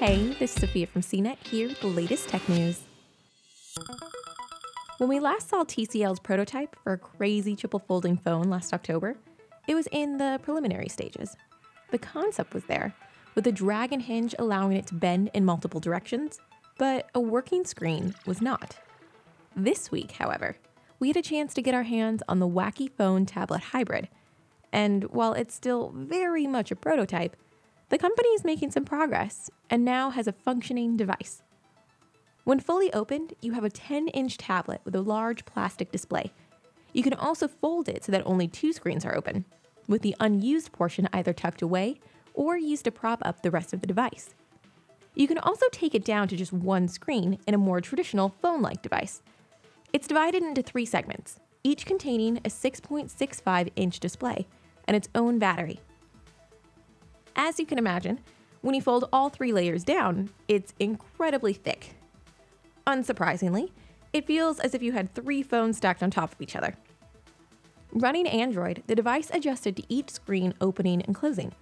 Hey, this is Sophia from CNET here with the latest tech news. When we last saw TCL's prototype for a crazy triple folding phone last October, it was in the preliminary stages. The concept was there, with a Dragon Hinge allowing it to bend in multiple directions, but a working screen was not. This week, however, we had a chance to get our hands on the Wacky Phone Tablet Hybrid. And while it's still very much a prototype, the company is making some progress and now has a functioning device. When fully opened, you have a 10 inch tablet with a large plastic display. You can also fold it so that only two screens are open, with the unused portion either tucked away or used to prop up the rest of the device. You can also take it down to just one screen in a more traditional phone like device. It's divided into three segments, each containing a 6.65 inch display and its own battery. As you can imagine, when you fold all three layers down, it's incredibly thick. Unsurprisingly, it feels as if you had three phones stacked on top of each other. Running Android, the device adjusted to each screen opening and closing,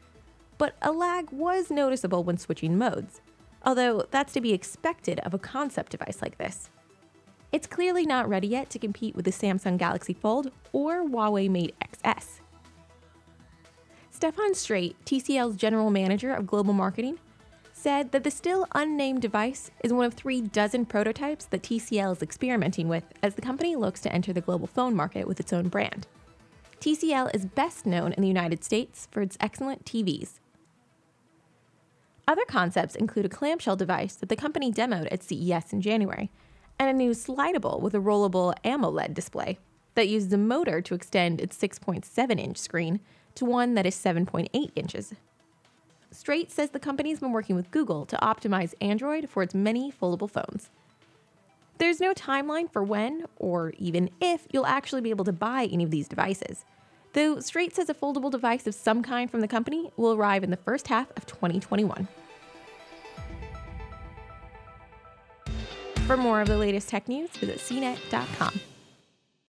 but a lag was noticeable when switching modes, although that's to be expected of a concept device like this. It's clearly not ready yet to compete with the Samsung Galaxy Fold or Huawei Mate XS. Stefan Streit, TCL's general manager of global marketing, said that the still unnamed device is one of three dozen prototypes that TCL is experimenting with as the company looks to enter the global phone market with its own brand. TCL is best known in the United States for its excellent TVs. Other concepts include a clamshell device that the company demoed at CES in January, and a new slidable with a rollable AMOLED display that uses a motor to extend its 6.7 inch screen to one that is 7.8 inches. Streit says the company's been working with Google to optimize Android for its many foldable phones. There's no timeline for when, or even if, you'll actually be able to buy any of these devices, though Streit says a foldable device of some kind from the company will arrive in the first half of 2021. For more of the latest tech news, visit cnet.com.